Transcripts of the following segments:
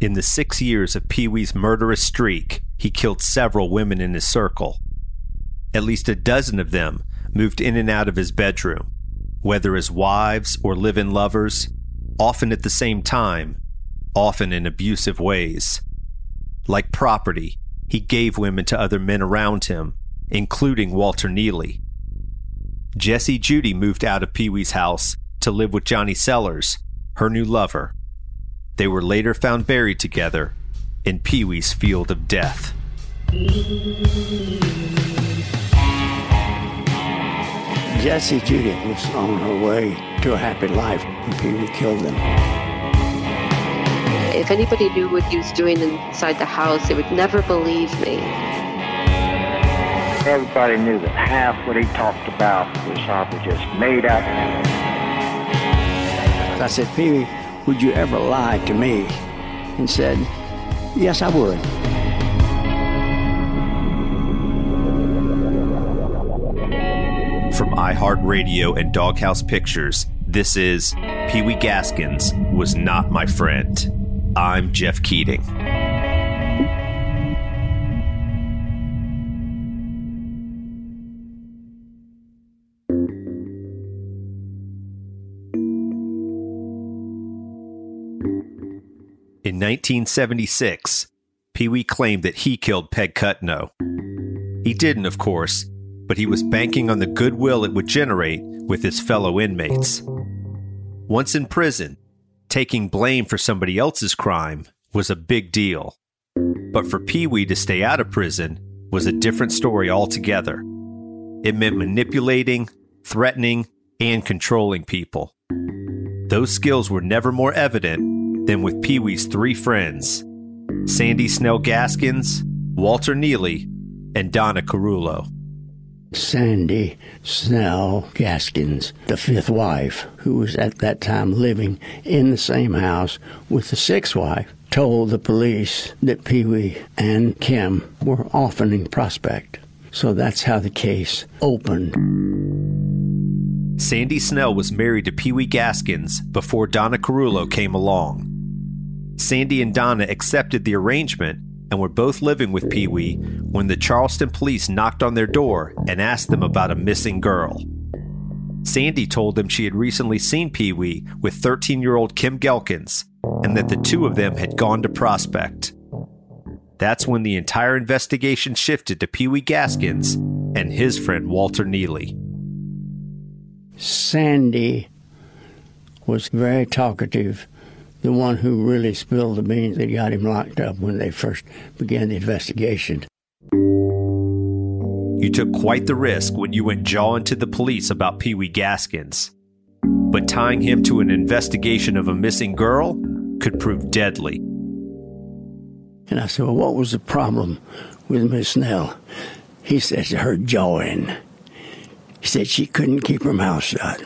In the six years of Pee Wee's murderous streak, he killed several women in his circle. At least a dozen of them moved in and out of his bedroom, whether as wives or live in lovers, often at the same time, often in abusive ways. Like property, he gave women to other men around him, including Walter Neely. Jesse Judy moved out of Pee Wee's house to live with Johnny Sellers, her new lover. They were later found buried together in Pee Wee's field of death. Jessie Judith was on her way to a happy life when Pee Wee killed them. If anybody knew what he was doing inside the house, they would never believe me. Everybody knew that half what he talked about was probably just made up. I said, Pee Wee, would you ever lie to me? And said, Yes, I would. From iHeartRadio and Doghouse Pictures, this is Pee Wee Gaskins Was Not My Friend. I'm Jeff Keating. 1976, Pee Wee claimed that he killed Peg Cuttino. He didn't, of course, but he was banking on the goodwill it would generate with his fellow inmates. Once in prison, taking blame for somebody else's crime was a big deal. But for Pee Wee to stay out of prison was a different story altogether. It meant manipulating, threatening, and controlling people. Those skills were never more evident than with Pee Wee's three friends Sandy Snell Gaskins, Walter Neely, and Donna Carullo. Sandy Snell Gaskins, the fifth wife, who was at that time living in the same house with the sixth wife, told the police that Pee Wee and Kim were often in Prospect. So that's how the case opened. Sandy Snell was married to Pee Wee Gaskins before Donna Carullo came along. Sandy and Donna accepted the arrangement and were both living with Pee Wee when the Charleston police knocked on their door and asked them about a missing girl. Sandy told them she had recently seen Pee Wee with 13 year old Kim Ghelkins and that the two of them had gone to Prospect. That's when the entire investigation shifted to Pee Wee Gaskins and his friend Walter Neely. Sandy was very talkative the one who really spilled the beans that got him locked up when they first began the investigation. You took quite the risk when you went jawing to the police about Pee Wee Gaskins. But tying him to an investigation of a missing girl could prove deadly. And I said, Well, what was the problem with Miss Snell? He says, Her jawing. He said she couldn't keep her mouth shut.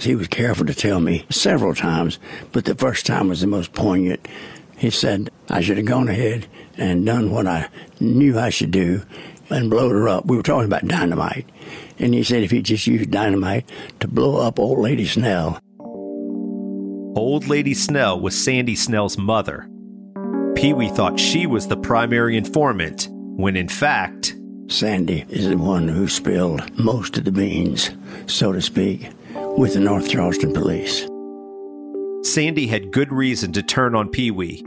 He was careful to tell me several times, but the first time was the most poignant. He said I should have gone ahead and done what I knew I should do and blowed her up. We were talking about dynamite. And he said if he just used dynamite to blow up old lady Snell. Old Lady Snell was Sandy Snell's mother. Pee Wee thought she was the primary informant, when in fact, Sandy is the one who spilled most of the beans, so to speak, with the North Charleston police. Sandy had good reason to turn on Pee Wee,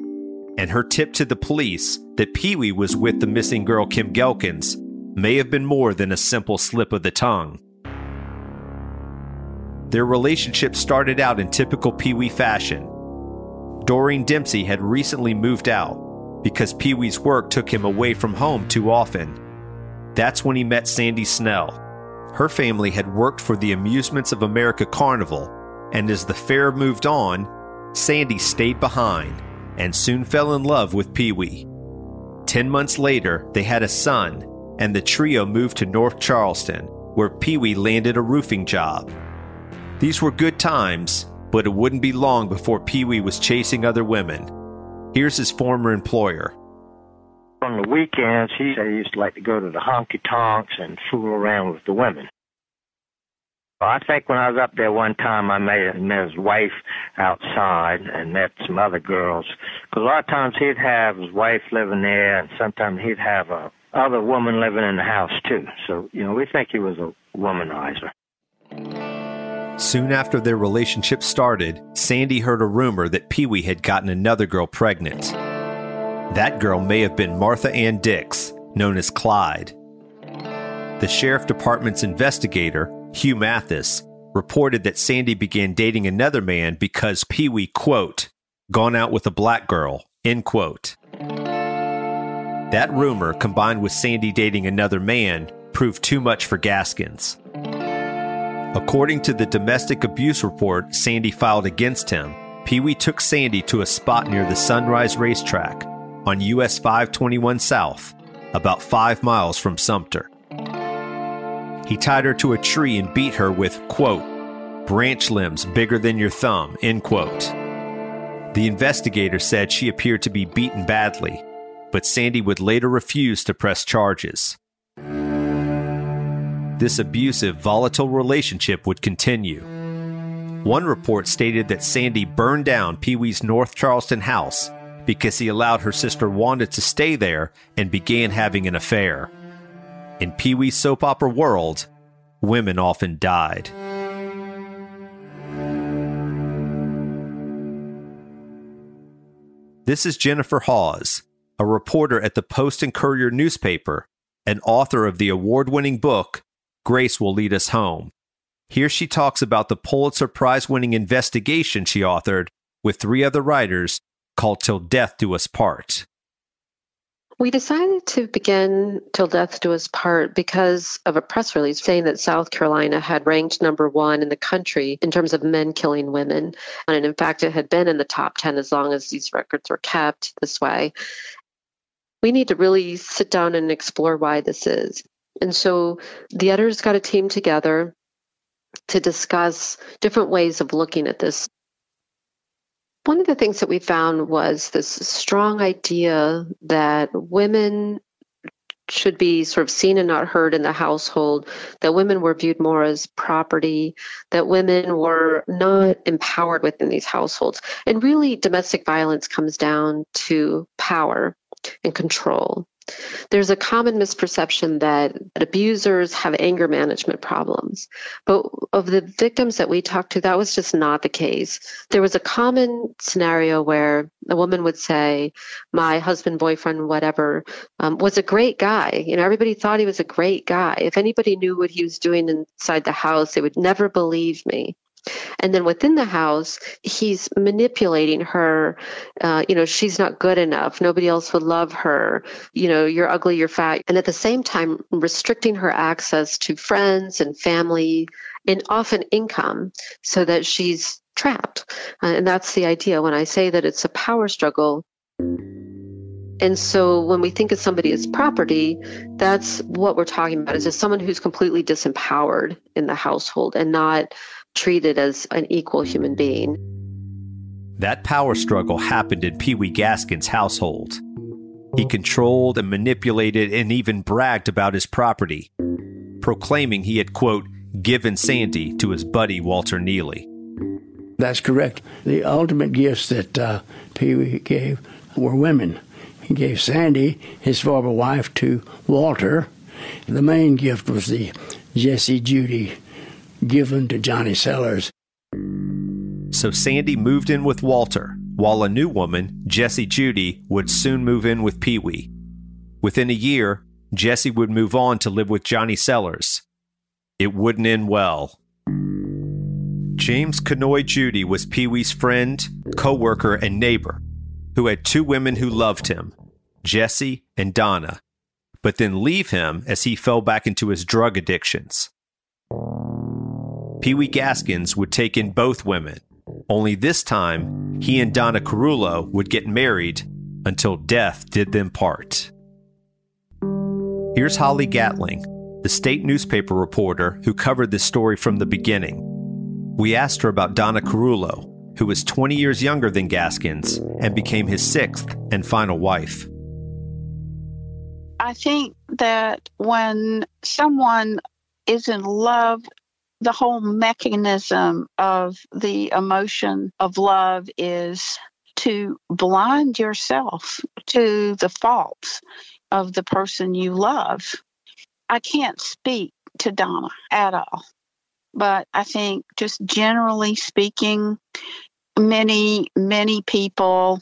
and her tip to the police that Pee Wee was with the missing girl Kim Ghelkins may have been more than a simple slip of the tongue. Their relationship started out in typical Pee Wee fashion. Doreen Dempsey had recently moved out because Pee Wee's work took him away from home too often. That's when he met Sandy Snell. Her family had worked for the Amusements of America Carnival, and as the fair moved on, Sandy stayed behind and soon fell in love with Pee Wee. Ten months later, they had a son, and the trio moved to North Charleston, where Pee Wee landed a roofing job. These were good times, but it wouldn't be long before Pee Wee was chasing other women. Here's his former employer. On the weekends, he said he used to like to go to the honky tonks and fool around with the women. I think when I was up there one time, I met, met his wife outside and met some other girls. Because a lot of times he'd have his wife living there, and sometimes he'd have a other woman living in the house too. So you know, we think he was a womanizer. Soon after their relationship started, Sandy heard a rumor that Pee Wee had gotten another girl pregnant. That girl may have been Martha Ann Dicks, known as Clyde. The sheriff department's investigator, Hugh Mathis, reported that Sandy began dating another man because Pee Wee, quote, gone out with a black girl, end quote. That rumor, combined with Sandy dating another man, proved too much for Gaskins. According to the domestic abuse report Sandy filed against him, Pee Wee took Sandy to a spot near the Sunrise Racetrack on US 521 South, about five miles from Sumter. He tied her to a tree and beat her with, quote, branch limbs bigger than your thumb, end quote. The investigator said she appeared to be beaten badly, but Sandy would later refuse to press charges this abusive, volatile relationship would continue. One report stated that Sandy burned down Pee Wee's North Charleston house because he allowed her sister Wanda to stay there and began having an affair. In Pee Wee's soap opera world, women often died. This is Jennifer Hawes, a reporter at the Post and Courier newspaper, and author of the award winning book Grace will lead us home. Here she talks about the Pulitzer Prize winning investigation she authored with three other writers called Till Death Do Us Part. We decided to begin Till Death Do Us Part because of a press release saying that South Carolina had ranked number one in the country in terms of men killing women. And in fact, it had been in the top 10 as long as these records were kept this way. We need to really sit down and explore why this is. And so the editors got a team together to discuss different ways of looking at this. One of the things that we found was this strong idea that women should be sort of seen and not heard in the household, that women were viewed more as property, that women were not empowered within these households. And really, domestic violence comes down to power and control. There's a common misperception that abusers have anger management problems. But of the victims that we talked to, that was just not the case. There was a common scenario where a woman would say, My husband, boyfriend, whatever, um, was a great guy. You know, everybody thought he was a great guy. If anybody knew what he was doing inside the house, they would never believe me. And then within the house, he's manipulating her. Uh, you know, she's not good enough. Nobody else would love her. You know, you're ugly, you're fat. And at the same time, restricting her access to friends and family and often income so that she's trapped. Uh, and that's the idea. When I say that it's a power struggle, And so when we think of somebody as property, that's what we're talking about is just someone who's completely disempowered in the household and not treated as an equal human being. That power struggle happened in Pee Wee Gaskin's household. He controlled and manipulated and even bragged about his property, proclaiming he had, quote, given Sandy to his buddy Walter Neely. That's correct. The ultimate gifts that uh, Pee Wee gave were women. He gave Sandy, his former wife, to Walter. The main gift was the Jessie Judy given to Johnny Sellers. So Sandy moved in with Walter, while a new woman, Jessie Judy, would soon move in with Pee Wee. Within a year, Jessie would move on to live with Johnny Sellers. It wouldn't end well. James Kanoy Judy was Pee Wee's friend, co worker, and neighbor, who had two women who loved him, Jessie and Donna, but then leave him as he fell back into his drug addictions. Pee Wee Gaskins would take in both women, only this time he and Donna Carullo would get married until death did them part. Here's Holly Gatling, the state newspaper reporter who covered this story from the beginning. We asked her about Donna Carullo, who was 20 years younger than Gaskins and became his sixth and final wife. I think that when someone is in love, the whole mechanism of the emotion of love is to blind yourself to the faults of the person you love. I can't speak to Donna at all, but I think just generally speaking, many, many people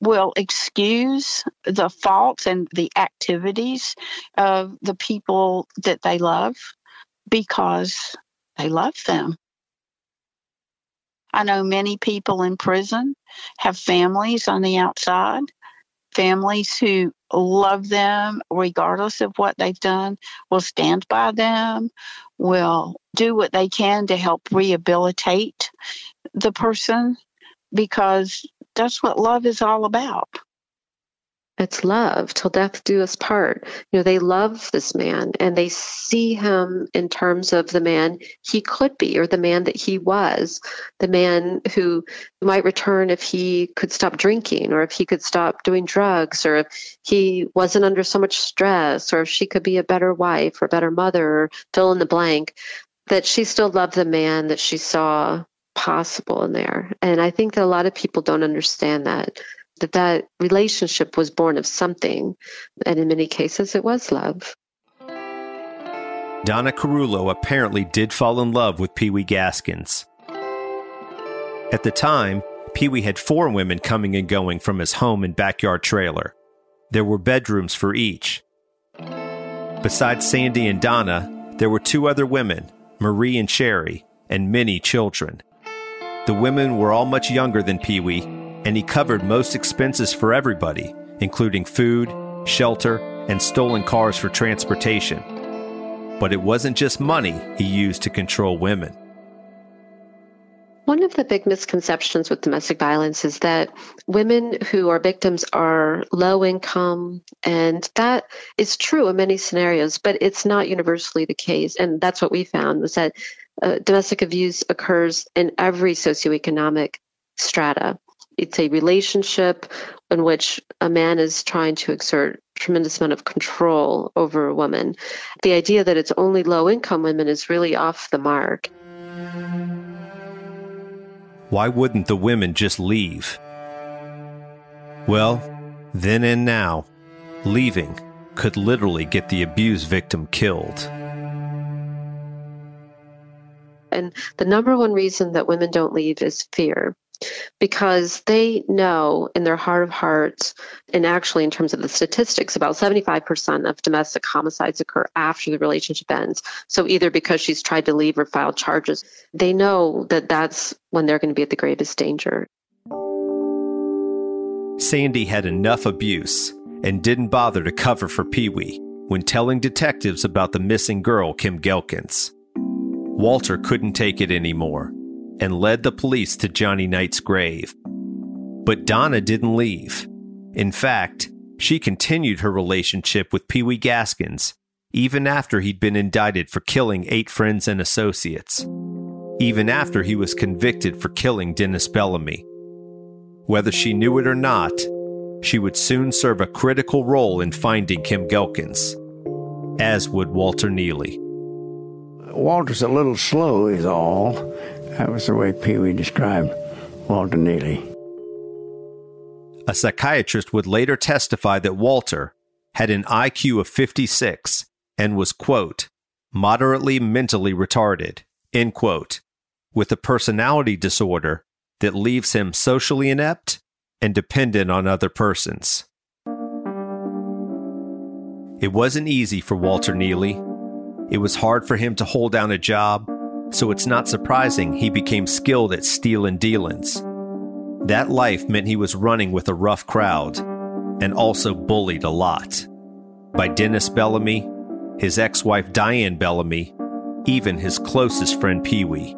will excuse the faults and the activities of the people that they love because they love them. I know many people in prison have families on the outside, families who love them regardless of what they've done, will stand by them, will do what they can to help rehabilitate the person because that's what love is all about. It's love till death do us part. You know, they love this man and they see him in terms of the man he could be or the man that he was, the man who might return if he could stop drinking or if he could stop doing drugs or if he wasn't under so much stress or if she could be a better wife or better mother or fill in the blank. That she still loved the man that she saw possible in there. And I think that a lot of people don't understand that that that relationship was born of something and in many cases it was love. Donna Carullo apparently did fall in love with Pee Wee Gaskins. At the time, Pee Wee had four women coming and going from his home and backyard trailer. There were bedrooms for each. Besides Sandy and Donna, there were two other women, Marie and Sherry, and many children. The women were all much younger than Pee Wee, and he covered most expenses for everybody, including food, shelter, and stolen cars for transportation. But it wasn't just money he used to control women. One of the big misconceptions with domestic violence is that women who are victims are low income, and that is true in many scenarios, but it's not universally the case. And that's what we found was that uh, domestic abuse occurs in every socioeconomic strata. It's a relationship in which a man is trying to exert tremendous amount of control over a woman. The idea that it's only low income women is really off the mark. Why wouldn't the women just leave? Well, then and now, leaving could literally get the abuse victim killed. And the number one reason that women don't leave is fear because they know in their heart of hearts, and actually in terms of the statistics, about 75% of domestic homicides occur after the relationship ends. So either because she's tried to leave or filed charges, they know that that's when they're going to be at the greatest danger. Sandy had enough abuse and didn't bother to cover for Pee Wee when telling detectives about the missing girl, Kim Ghelkins. Walter couldn't take it anymore and led the police to Johnny Knight's grave. But Donna didn't leave. In fact, she continued her relationship with Pee Wee Gaskins even after he'd been indicted for killing eight friends and associates, even after he was convicted for killing Dennis Bellamy. Whether she knew it or not, she would soon serve a critical role in finding Kim Ghelkins, as would Walter Neely. Walter's a little slow, is all. That was the way Pee Wee described Walter Neely. A psychiatrist would later testify that Walter had an IQ of 56 and was, quote, moderately mentally retarded, end quote, with a personality disorder that leaves him socially inept and dependent on other persons. It wasn't easy for Walter Neely. It was hard for him to hold down a job, so it's not surprising he became skilled at stealing dealings. That life meant he was running with a rough crowd and also bullied a lot by Dennis Bellamy, his ex wife Diane Bellamy, even his closest friend Pee Wee.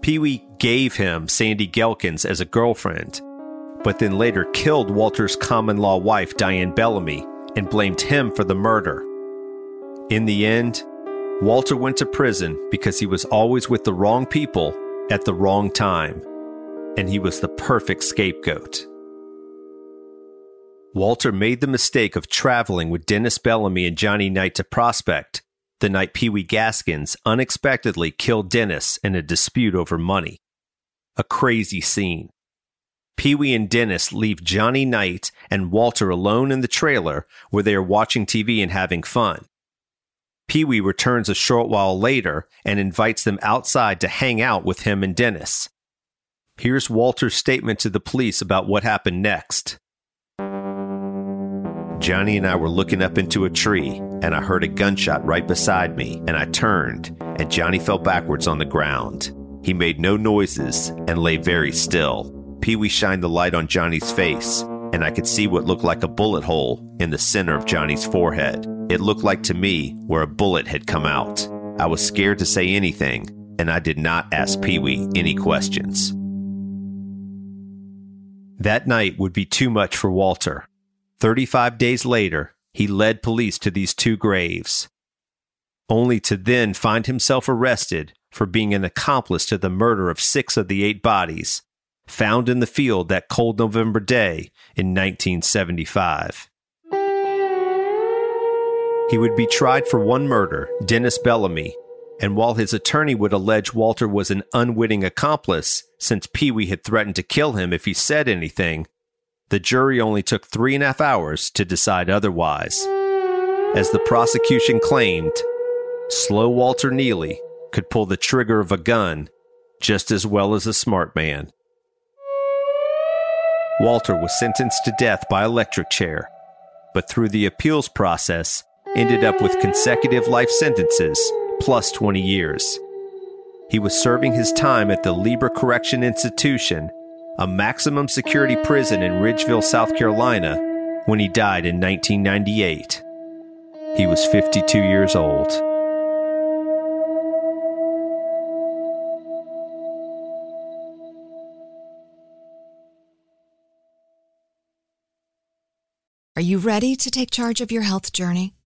Pee Wee gave him Sandy Gelkins as a girlfriend, but then later killed Walter's common law wife Diane Bellamy and blamed him for the murder. In the end, Walter went to prison because he was always with the wrong people at the wrong time, and he was the perfect scapegoat. Walter made the mistake of traveling with Dennis Bellamy and Johnny Knight to Prospect the night Pee Wee Gaskins unexpectedly killed Dennis in a dispute over money. A crazy scene. Pee Wee and Dennis leave Johnny Knight and Walter alone in the trailer where they are watching TV and having fun. Pee Wee returns a short while later and invites them outside to hang out with him and Dennis. Here's Walter's statement to the police about what happened next. Johnny and I were looking up into a tree, and I heard a gunshot right beside me, and I turned, and Johnny fell backwards on the ground. He made no noises and lay very still. Pee Wee shined the light on Johnny's face, and I could see what looked like a bullet hole in the center of Johnny's forehead. It looked like to me where a bullet had come out. I was scared to say anything, and I did not ask Pee Wee any questions. That night would be too much for Walter. 35 days later, he led police to these two graves, only to then find himself arrested for being an accomplice to the murder of six of the eight bodies found in the field that cold November day in 1975. He would be tried for one murder, Dennis Bellamy, and while his attorney would allege Walter was an unwitting accomplice since Pee Wee had threatened to kill him if he said anything, the jury only took three and a half hours to decide otherwise. As the prosecution claimed, slow Walter Neely could pull the trigger of a gun just as well as a smart man. Walter was sentenced to death by electric chair, but through the appeals process, ended up with consecutive life sentences plus 20 years. He was serving his time at the Lieber Correction Institution a maximum security prison in Ridgeville, South Carolina, when he died in 1998. He was 52 years old. Are you ready to take charge of your health journey?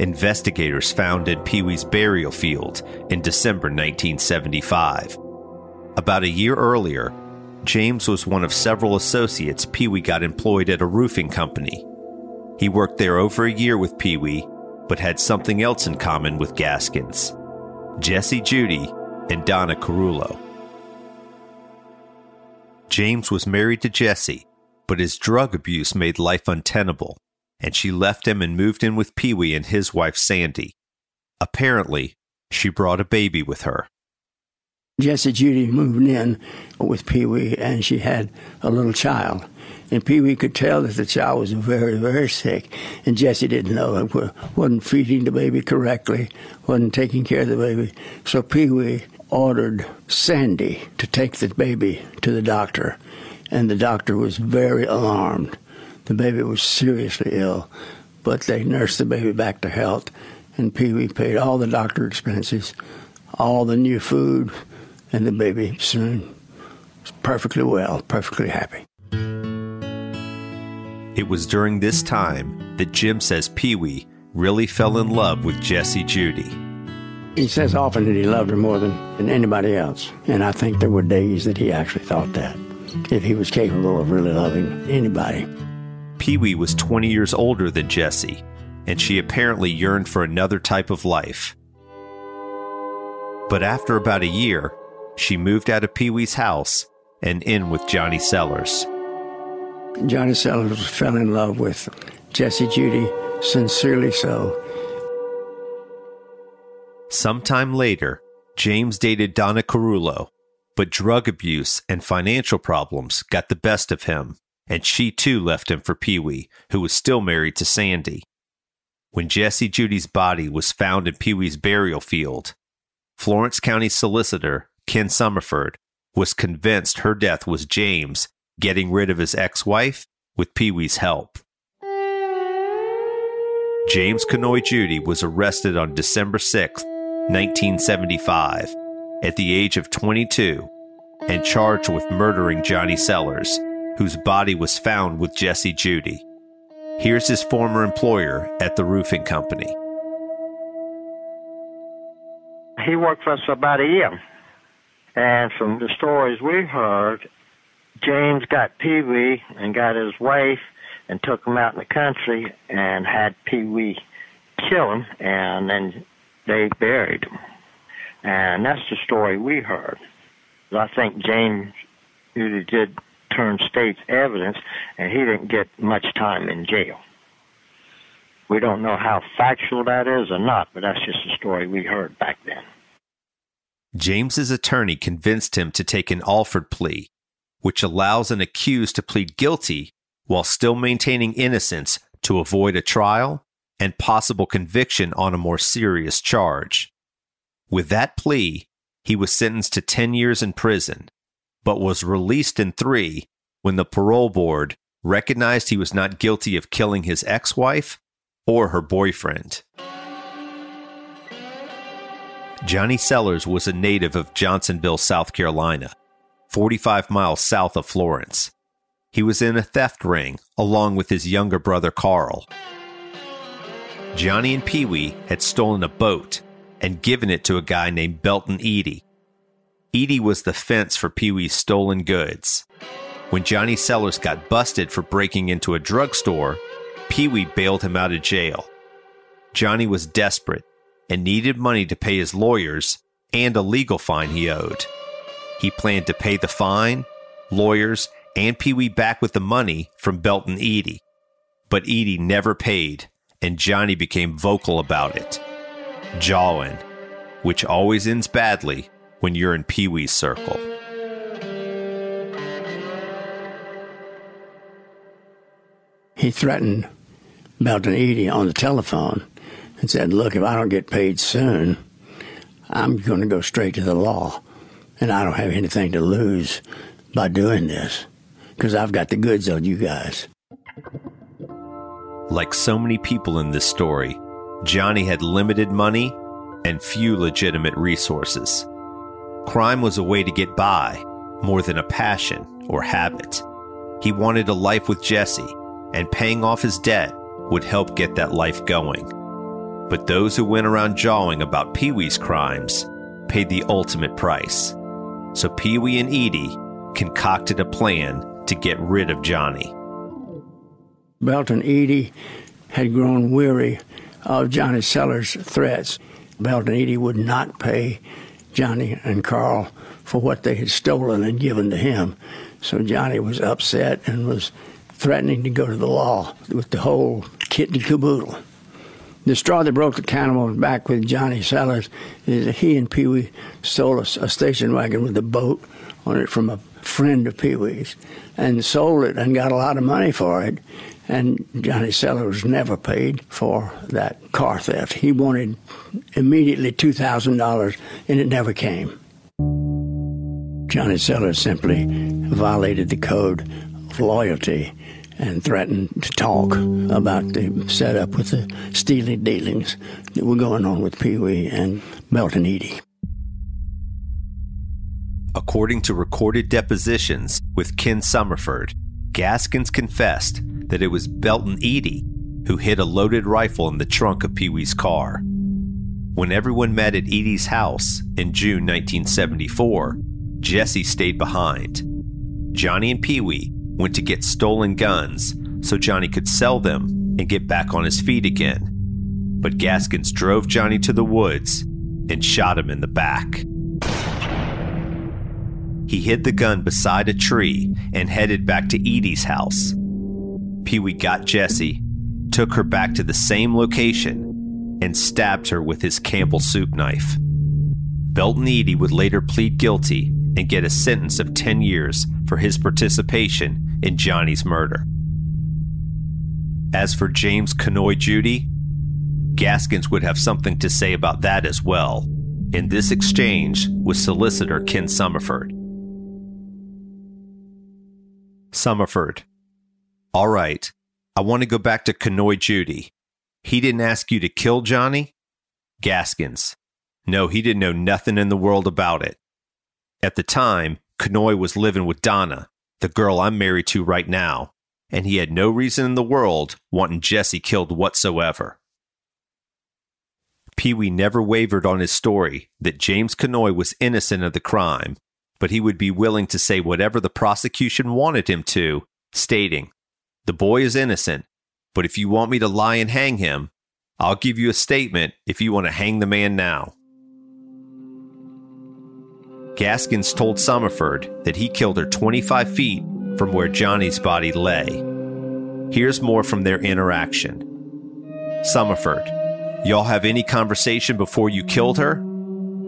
investigators found in Pee Wee's burial field in December 1975. About a year earlier, James was one of several associates Pee Wee got employed at a roofing company. He worked there over a year with Pee Wee, but had something else in common with Gaskins Jesse Judy and Donna Carullo. James was married to Jesse but his drug abuse made life untenable, and she left him and moved in with Pee Wee and his wife Sandy. Apparently, she brought a baby with her. Jessie Judy moved in with Pee Wee, and she had a little child. And Pee Wee could tell that the child was very, very sick, and Jessie didn't know it. wasn't feeding the baby correctly, wasn't taking care of the baby. So Pee Wee ordered Sandy to take the baby to the doctor and the doctor was very alarmed. The baby was seriously ill, but they nursed the baby back to health, and Pee Wee paid all the doctor expenses, all the new food, and the baby soon was perfectly well, perfectly happy. It was during this time that Jim says Pee Wee really fell in love with Jessie Judy. He says often that he loved her more than, than anybody else, and I think there were days that he actually thought that if he was capable of really loving anybody. Pee Wee was 20 years older than Jesse, and she apparently yearned for another type of life. But after about a year, she moved out of Pee Wee's house and in with Johnny Sellers. Johnny Sellers fell in love with Jesse Judy, sincerely so. Sometime later, James dated Donna Carullo, but drug abuse and financial problems got the best of him, and she too left him for Pee Wee, who was still married to Sandy. When Jesse Judy's body was found in Pee Wee's burial field, Florence County Solicitor Ken Summerford was convinced her death was James getting rid of his ex wife with Pee Wee's help. James Kanoy Judy was arrested on December 6, 1975, at the age of 22 and charged with murdering Johnny Sellers, whose body was found with Jesse Judy. Here's his former employer at the roofing company. He worked for us about a year. And from the stories we heard, James got Pee Wee and got his wife and took him out in the country and had Pee Wee kill him, and then they buried him. And that's the story we heard. I think James really did turn state's evidence, and he didn't get much time in jail. We don't know how factual that is or not, but that's just a story we heard back then. James's attorney convinced him to take an Alford plea, which allows an accused to plead guilty while still maintaining innocence to avoid a trial and possible conviction on a more serious charge. With that plea, he was sentenced to 10 years in prison, but was released in three when the parole board recognized he was not guilty of killing his ex wife or her boyfriend. Johnny Sellers was a native of Johnsonville, South Carolina, 45 miles south of Florence. He was in a theft ring along with his younger brother Carl. Johnny and Pee Wee had stolen a boat and given it to a guy named Belton Eady. Eady was the fence for Pee Wee's stolen goods. When Johnny Sellers got busted for breaking into a drugstore, Pee Wee bailed him out of jail. Johnny was desperate and needed money to pay his lawyers and a legal fine he owed. He planned to pay the fine, lawyers, and Pee Wee back with the money from Belton Eady. But Eady never paid, and Johnny became vocal about it. Jawing, which always ends badly when you're in Pee Wee's circle. He threatened Belton Eady on the telephone and said, Look, if I don't get paid soon, I'm going to go straight to the law. And I don't have anything to lose by doing this because I've got the goods on you guys. Like so many people in this story, Johnny had limited money and few legitimate resources. Crime was a way to get by more than a passion or habit. He wanted a life with Jesse, and paying off his debt would help get that life going. But those who went around jawing about Pee Wee's crimes paid the ultimate price. So Pee Wee and Eady concocted a plan to get rid of Johnny. Belton Eady had grown weary of Johnny Sellers' threats. Belton Eady would not pay Johnny and Carl for what they had stolen and given to him. So Johnny was upset and was threatening to go to the law with the whole kit and caboodle. The straw that broke the camel's back with Johnny Sellers is that he and Pee Wee stole a, a, station wagon with a boat on it from a friend of Pee Wee's and sold it and got a lot of money for it. And Johnny Sellers never paid for that car theft. He wanted immediately $2,000 and it never came. Johnny Sellers simply violated the code of loyalty and threatened to talk about the setup with the stealing dealings that were going on with Pee Wee and Belton Eady. According to recorded depositions with Ken Summerford, Gaskins confessed that it was Belton Eady who hid a loaded rifle in the trunk of Pee Wee's car. When everyone met at Eady's house in June 1974, Jesse stayed behind. Johnny and Pee Wee went to get stolen guns so Johnny could sell them and get back on his feet again. But Gaskins drove Johnny to the woods and shot him in the back. He hid the gun beside a tree and headed back to Eady's house. Pee Wee got Jessie, took her back to the same location, and stabbed her with his Campbell soup knife. Belton Eady would later plead guilty and get a sentence of 10 years for his participation in Johnny's murder. As for James Conoy Judy, Gaskins would have something to say about that as well in this exchange with solicitor Ken Summerford. Summerford, all right, I want to go back to Conoy Judy. He didn't ask you to kill Johnny? Gaskins, no, he didn't know nothing in the world about it. At the time, Conoy was living with Donna, the girl I'm married to right now, and he had no reason in the world wanting Jesse killed whatsoever. Pee Wee never wavered on his story that James Conoy was innocent of the crime, but he would be willing to say whatever the prosecution wanted him to, stating, The boy is innocent, but if you want me to lie and hang him, I'll give you a statement if you want to hang the man now. Gaskins told Summerford that he killed her 25 feet from where Johnny's body lay. Here's more from their interaction. Summerford, y'all have any conversation before you killed her?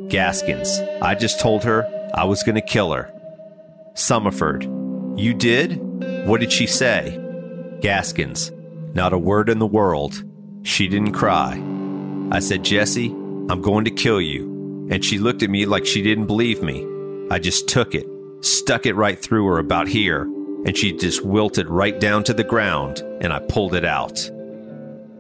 Gaskins, I just told her I was going to kill her. Summerford, you did? What did she say? Gaskins, not a word in the world. She didn't cry. I said, Jesse, I'm going to kill you and she looked at me like she didn't believe me. I just took it, stuck it right through her about here, and she just wilted right down to the ground, and I pulled it out.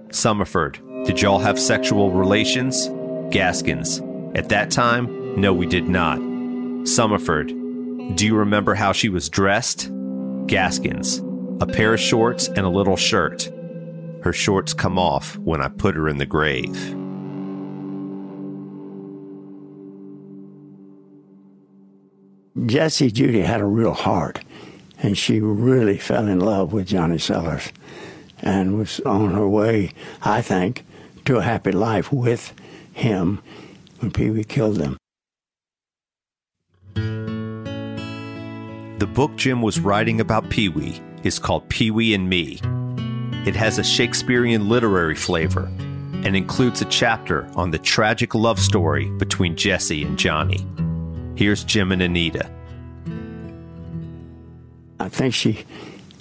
Summerford, did y'all have sexual relations? Gaskins, at that time, no, we did not. Summerford, do you remember how she was dressed? Gaskins, a pair of shorts and a little shirt. Her shorts come off when I put her in the grave. Jessie Judy had a real heart, and she really fell in love with Johnny Sellers and was on her way, I think, to a happy life with him when Pee Wee killed him. The book Jim was writing about Pee Wee is called Pee Wee and Me. It has a Shakespearean literary flavor and includes a chapter on the tragic love story between Jesse and Johnny. Here's Jim and Anita. I think she,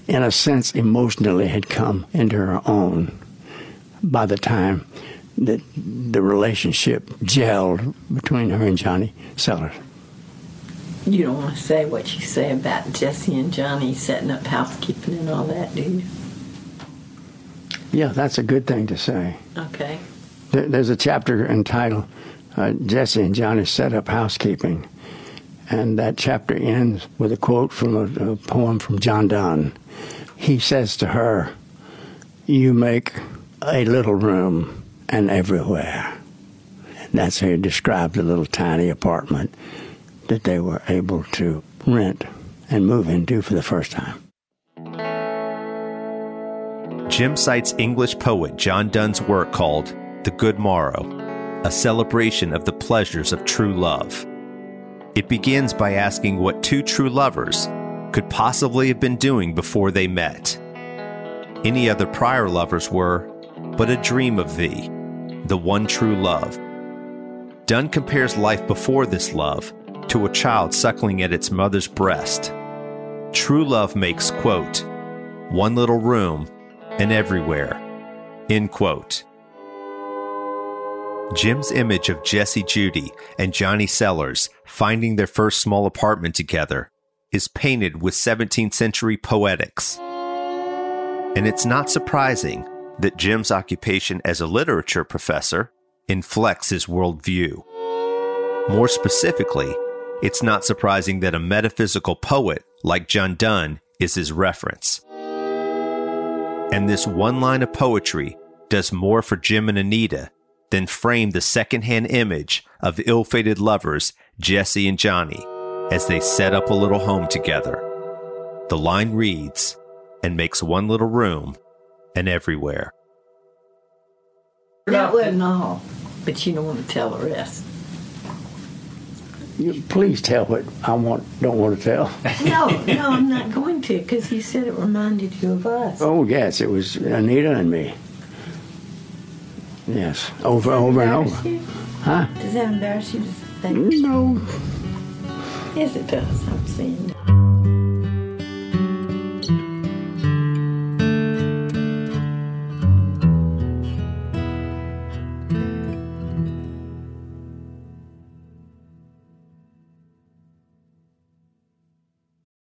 in a sense, emotionally had come into her own by the time that the relationship gelled between her and Johnny Sellers. You don't want to say what you say about Jesse and Johnny setting up housekeeping and all that, do you? Yeah, that's a good thing to say. Okay. There, there's a chapter entitled uh, Jesse and Johnny Set Up Housekeeping. And that chapter ends with a quote from a, a poem from John Donne. He says to her, You make a little room and everywhere. And that's how he described the little tiny apartment that they were able to rent and move into for the first time. Jim cites English poet John Donne's work called The Good Morrow, a celebration of the pleasures of true love. It begins by asking what two true lovers could possibly have been doing before they met. Any other prior lovers were but a dream of thee, the one true love. Donne compares life before this love to a child suckling at its mother's breast. True love makes, quote, one little room and everywhere, end quote. Jim's image of Jesse Judy and Johnny Sellers finding their first small apartment together is painted with 17th century poetics. And it's not surprising that Jim's occupation as a literature professor inflects his worldview. More specifically, it's not surprising that a metaphysical poet like John Donne is his reference. And this one line of poetry does more for Jim and Anita than frame the secondhand image of ill fated lovers Jesse and Johnny as they set up a little home together. The line reads, and makes one little room and everywhere. That wasn't all, but you don't want to tell the rest. You, please tell what I want. Don't want to tell. No, no, I'm not going to because you said it reminded you of us. Oh yes, it was Anita and me. Yes, over, over and over. You? Huh? Does that embarrass you to think? No. Yes, it does. I'm seeing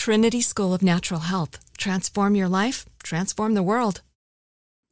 Trinity School of Natural Health. Transform your life, transform the world.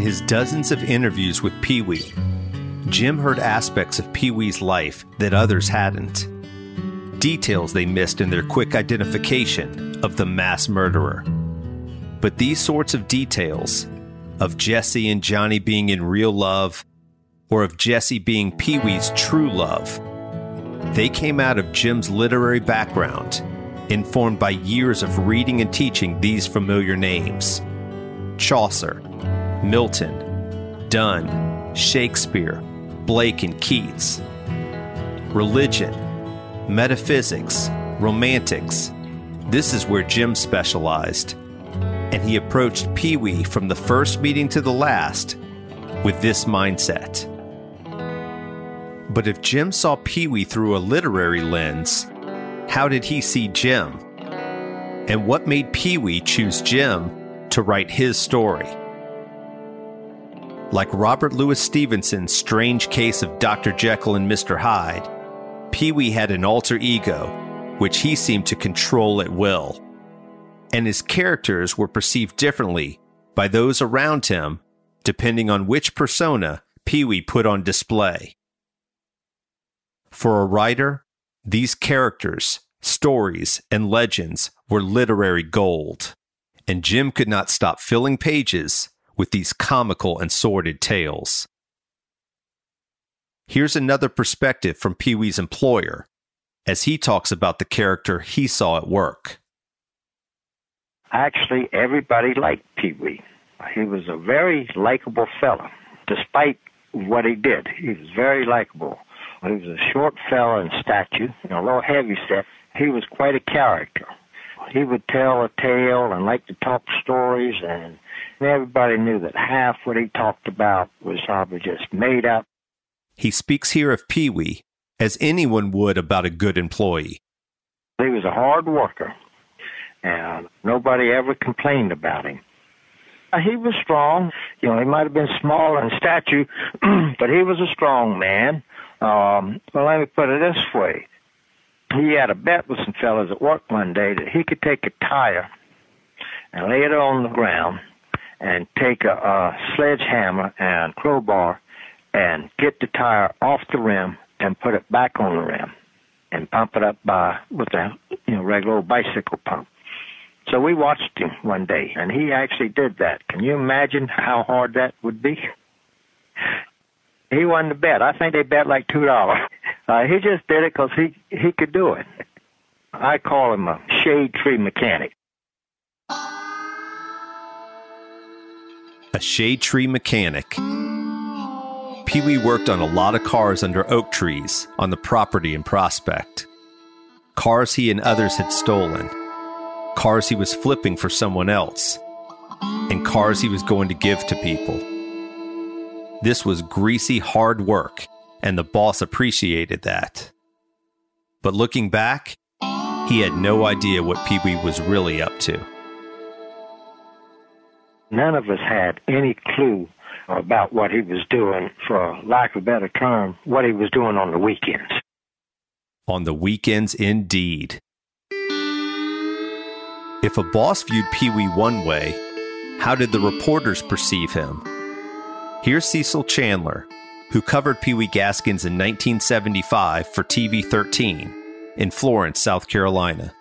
His dozens of interviews with Pee Wee, Jim heard aspects of Pee Wee's life that others hadn't. Details they missed in their quick identification of the mass murderer. But these sorts of details, of Jesse and Johnny being in real love, or of Jesse being Pee Wee's true love, they came out of Jim's literary background, informed by years of reading and teaching these familiar names Chaucer, Milton, Donne, Shakespeare, Blake, and Keats. Religion, metaphysics, romantics. This is where Jim specialized. And he approached Pee Wee from the first meeting to the last with this mindset. But if Jim saw Pee Wee through a literary lens, how did he see Jim? And what made Pee Wee choose Jim to write his story? Like Robert Louis Stevenson's strange case of Dr. Jekyll and Mr. Hyde, Pee Wee had an alter ego, which he seemed to control at will. And his characters were perceived differently by those around him, depending on which persona Pee Wee put on display. For a writer, these characters, stories, and legends were literary gold, and Jim could not stop filling pages with these comical and sordid tales. Here's another perspective from Pee Wee's employer as he talks about the character he saw at work. Actually, everybody liked Pee Wee. He was a very likable fellow, despite what he did. He was very likable. He was a short fellow in stature, a little heavy set. He was quite a character. He would tell a tale and like to talk stories, and everybody knew that half what he talked about was probably just made up. He speaks here of Pee Wee as anyone would about a good employee. He was a hard worker, and nobody ever complained about him. Uh, He was strong. You know, he might have been small in stature, but he was a strong man. Um, well, let me put it this way. He had a bet with some fellows at work one day that he could take a tire and lay it on the ground and take a, a sledgehammer and crowbar and get the tire off the rim and put it back on the rim and pump it up by with a you know regular old bicycle pump. So we watched him one day, and he actually did that. Can you imagine how hard that would be? He won the bet. I think they bet like two dollars. Uh, he just did it because he he could do it. I call him a shade tree mechanic. A shade tree mechanic. Pee Wee worked on a lot of cars under oak trees on the property in Prospect. Cars he and others had stolen. Cars he was flipping for someone else. And cars he was going to give to people. This was greasy, hard work, and the boss appreciated that. But looking back, he had no idea what Pee Wee was really up to. None of us had any clue about what he was doing, for lack of a better term, what he was doing on the weekends. On the weekends, indeed. If a boss viewed Pee Wee one way, how did the reporters perceive him? Here's Cecil Chandler, who covered Pee Wee Gaskins in 1975 for TV 13 in Florence, South Carolina.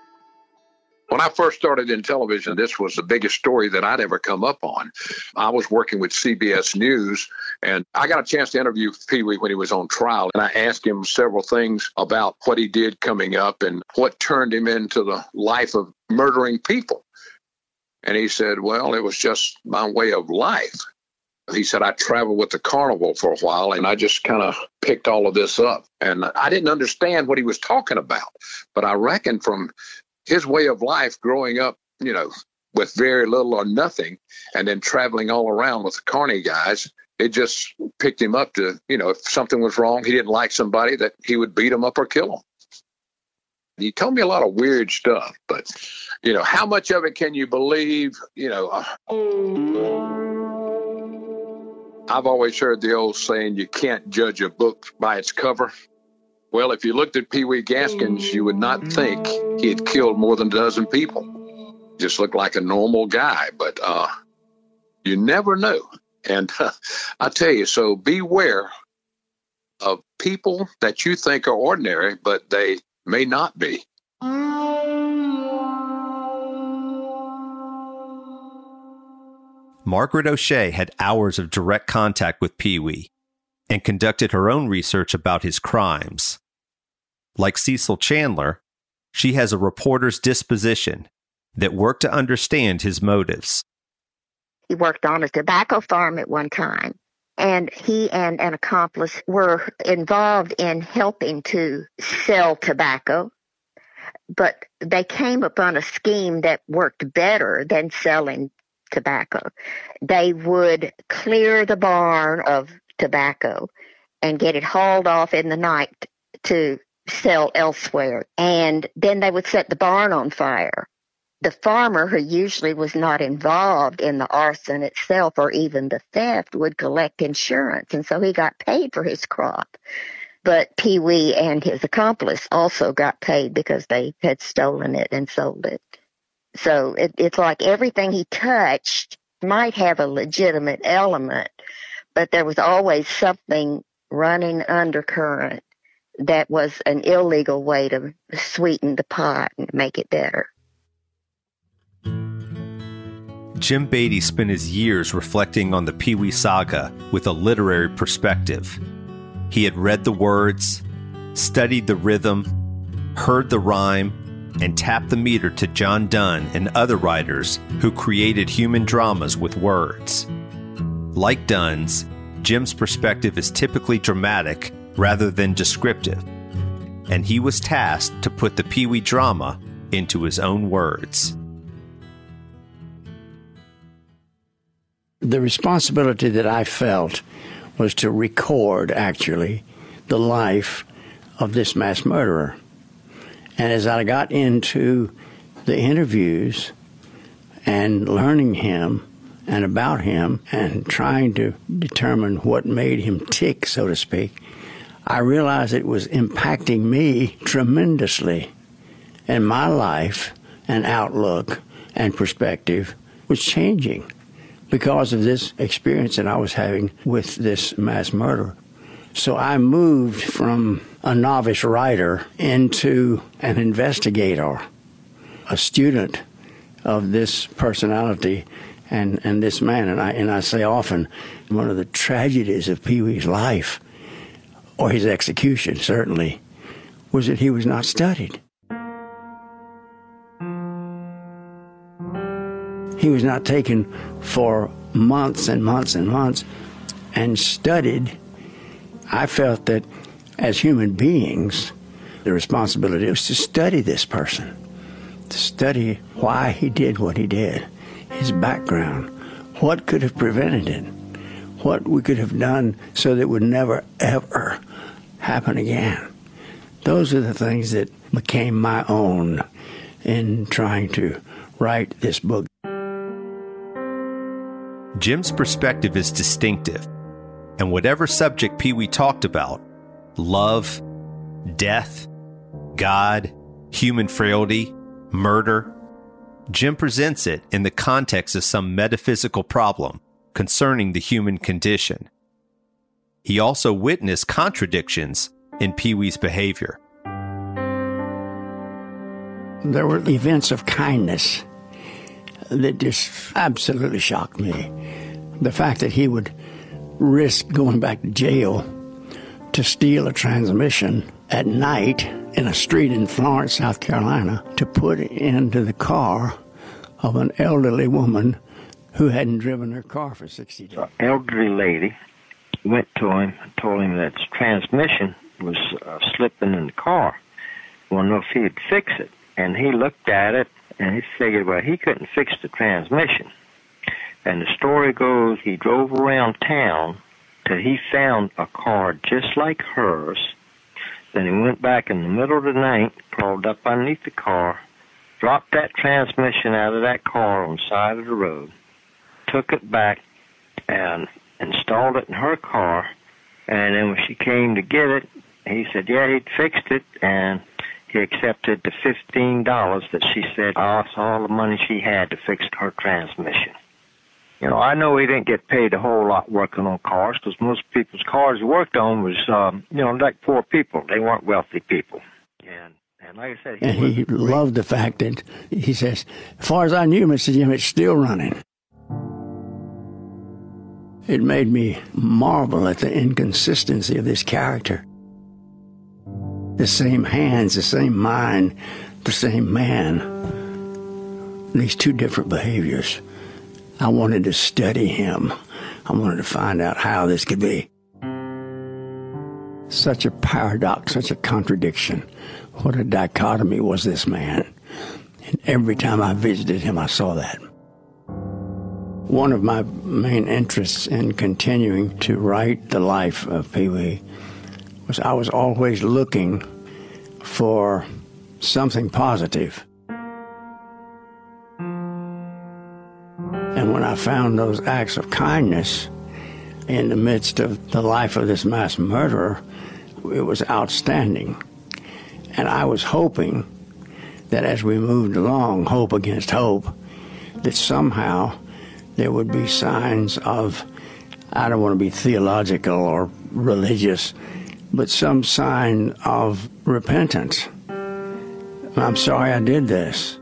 When I first started in television, this was the biggest story that I'd ever come up on. I was working with CBS News, and I got a chance to interview Pee Wee when he was on trial. And I asked him several things about what he did coming up and what turned him into the life of murdering people. And he said, Well, it was just my way of life. He said, I traveled with the carnival for a while and I just kind of picked all of this up. And I didn't understand what he was talking about. But I reckon from his way of life growing up, you know, with very little or nothing, and then traveling all around with the carny guys, it just picked him up to, you know, if something was wrong, he didn't like somebody, that he would beat him up or kill him. He told me a lot of weird stuff, but, you know, how much of it can you believe? You know, uh, I've always heard the old saying, you can't judge a book by its cover. Well, if you looked at Pee Wee Gaskins, you would not think he had killed more than a dozen people. Just looked like a normal guy, but uh, you never know. And uh, I tell you, so beware of people that you think are ordinary, but they may not be. Margaret O'Shea had hours of direct contact with Pee Wee and conducted her own research about his crimes. Like Cecil Chandler, she has a reporter's disposition that worked to understand his motives. He worked on a tobacco farm at one time, and he and an accomplice were involved in helping to sell tobacco. But they came upon a scheme that worked better than selling tobacco. They would clear the barn of tobacco and get it hauled off in the night to sell elsewhere. And then they would set the barn on fire. The farmer, who usually was not involved in the arson itself or even the theft, would collect insurance. And so he got paid for his crop. But Pee Wee and his accomplice also got paid because they had stolen it and sold it. So it, it's like everything he touched might have a legitimate element, but there was always something running undercurrent that was an illegal way to sweeten the pot and make it better. Jim Beatty spent his years reflecting on the Pee Wee saga with a literary perspective. He had read the words, studied the rhythm, heard the rhyme, and tapped the meter to John Donne and other writers who created human dramas with words. Like Donne's, Jim's perspective is typically dramatic rather than descriptive, and he was tasked to put the Pee Wee drama into his own words. The responsibility that I felt was to record, actually, the life of this mass murderer. And as I got into the interviews and learning him and about him and trying to determine what made him tick, so to speak, I realized it was impacting me tremendously. And my life and outlook and perspective was changing because of this experience that I was having with this mass murder. So I moved from a novice writer into an investigator, a student of this personality and, and this man. And I, and I say often, one of the tragedies of Pee Wee's life, or his execution certainly, was that he was not studied. He was not taken for months and months and months and studied. I felt that as human beings, the responsibility was to study this person, to study why he did what he did, his background, what could have prevented it, what we could have done so that it would never, ever happen again. Those are the things that became my own in trying to write this book. Jim's perspective is distinctive, and whatever subject Pee Wee talked about love, death, God, human frailty, murder Jim presents it in the context of some metaphysical problem concerning the human condition. He also witnessed contradictions in Pee Wee's behavior. There were events of kindness that just absolutely shocked me. The fact that he would risk going back to jail to steal a transmission at night in a street in Florence, South Carolina, to put into the car of an elderly woman who hadn't driven her car for 60 days. An elderly lady went to him and told him that transmission was uh, slipping in the car. Wanted to know if he'd fix it. And he looked at it and he figured, well, he couldn't fix the transmission. And the story goes he drove around town till he found a car just like hers. Then he went back in the middle of the night, crawled up underneath the car, dropped that transmission out of that car on the side of the road, took it back and installed it in her car. And then when she came to get it, he said, yeah, he'd fixed it. And he accepted the $15 that she said was all the money she had to fix her transmission. You know, I know he didn't get paid a whole lot working on cars because most people's cars he worked on was, um, you know, like poor people. They weren't wealthy people. And and like I said, he, and he loved the fact that he says, as far as I knew, Mr. Jim, it's still running. It made me marvel at the inconsistency of this character. The same hands, the same mind, the same man. These two different behaviors. I wanted to study him. I wanted to find out how this could be. Such a paradox, such a contradiction. What a dichotomy was this man. And every time I visited him, I saw that. One of my main interests in continuing to write the life of Pee Wee was I was always looking for something positive. And when I found those acts of kindness in the midst of the life of this mass murderer, it was outstanding. And I was hoping that as we moved along, hope against hope, that somehow there would be signs of, I don't want to be theological or religious, but some sign of repentance. I'm sorry I did this.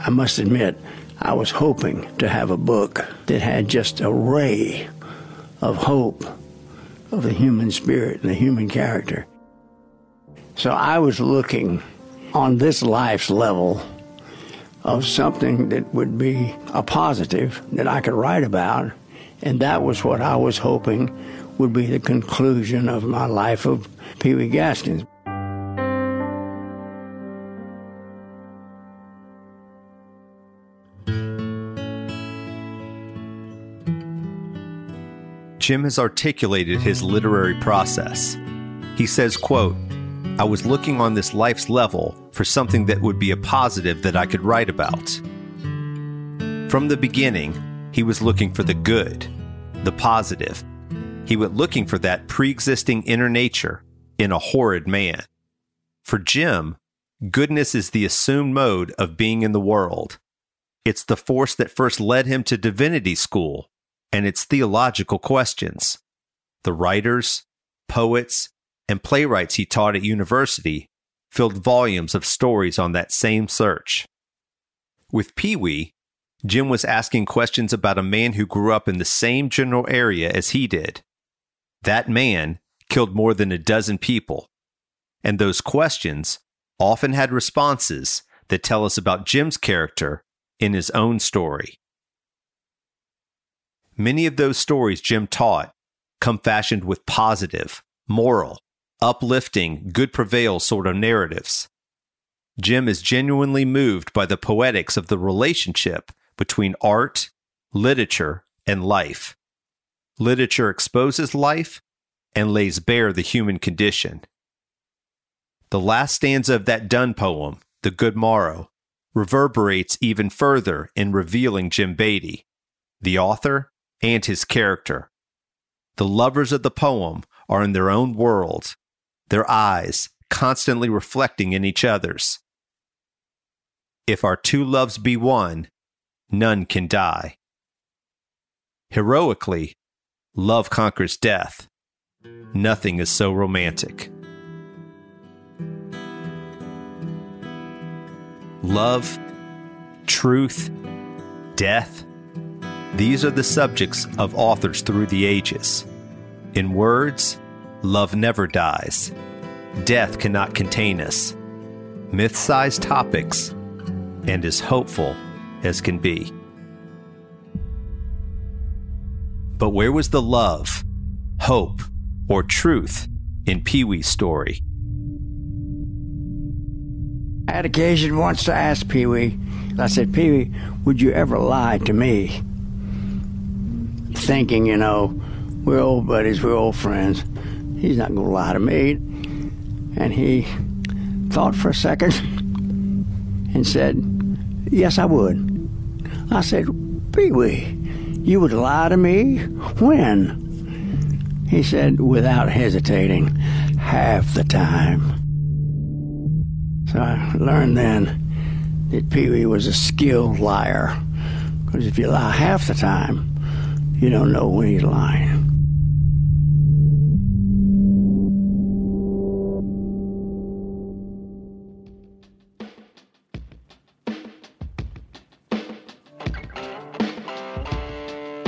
I must admit, I was hoping to have a book that had just a ray of hope of the human spirit and the human character. So I was looking on this life's level of something that would be a positive that I could write about. And that was what I was hoping would be the conclusion of my life of Pee Wee Gaskins. Jim has articulated his literary process. He says, quote, I was looking on this life's level for something that would be a positive that I could write about. From the beginning, he was looking for the good, the positive. He went looking for that pre existing inner nature in a horrid man. For Jim, goodness is the assumed mode of being in the world. It's the force that first led him to divinity school and its theological questions. The writers, poets, and playwrights he taught at university filled volumes of stories on that same search. With Pee Wee, Jim was asking questions about a man who grew up in the same general area as he did. That man killed more than a dozen people, and those questions often had responses that tell us about Jim's character in his own story. Many of those stories Jim taught come fashioned with positive, moral, uplifting, good prevail sort of narratives. Jim is genuinely moved by the poetics of the relationship between art, literature, and life. Literature exposes life and lays bare the human condition. The last stanza of that Donne poem, The Good Morrow, reverberates even further in revealing Jim Beatty, the author and his character. The lovers of the poem are in their own world, their eyes constantly reflecting in each other's. If our two loves be one, none can die. Heroically, love conquers death. Nothing is so romantic. Love, truth, death. These are the subjects of authors through the ages. In words, love never dies. Death cannot contain us. Myth sized topics, and as hopeful as can be. But where was the love, hope, or truth in Pee Wee's story? I had occasion once to ask Pee Wee, I said, Pee Wee, would you ever lie to me? Thinking, you know, we're old buddies, we're old friends. He's not going to lie to me. And he thought for a second and said, Yes, I would. I said, Pee Wee, you would lie to me? When? He said, without hesitating, half the time. So I learned then that Pee Wee was a skilled liar. Because if you lie half the time, you don't know when he's lying.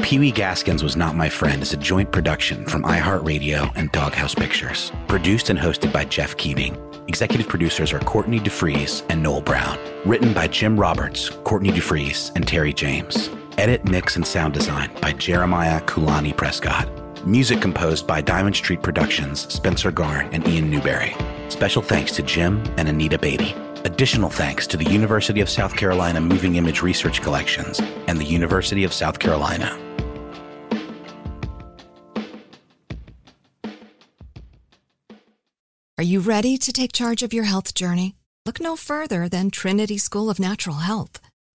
Pee Wee Gaskins Was Not My Friend is a joint production from iHeartRadio and Doghouse Pictures. Produced and hosted by Jeff Keating. Executive producers are Courtney DeFries and Noel Brown. Written by Jim Roberts, Courtney DeFries, and Terry James. Edit, mix, and sound design by Jeremiah Kulani Prescott. Music composed by Diamond Street Productions, Spencer Garn, and Ian Newberry. Special thanks to Jim and Anita Beatty. Additional thanks to the University of South Carolina Moving Image Research Collections and the University of South Carolina. Are you ready to take charge of your health journey? Look no further than Trinity School of Natural Health.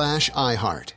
slash iHeart.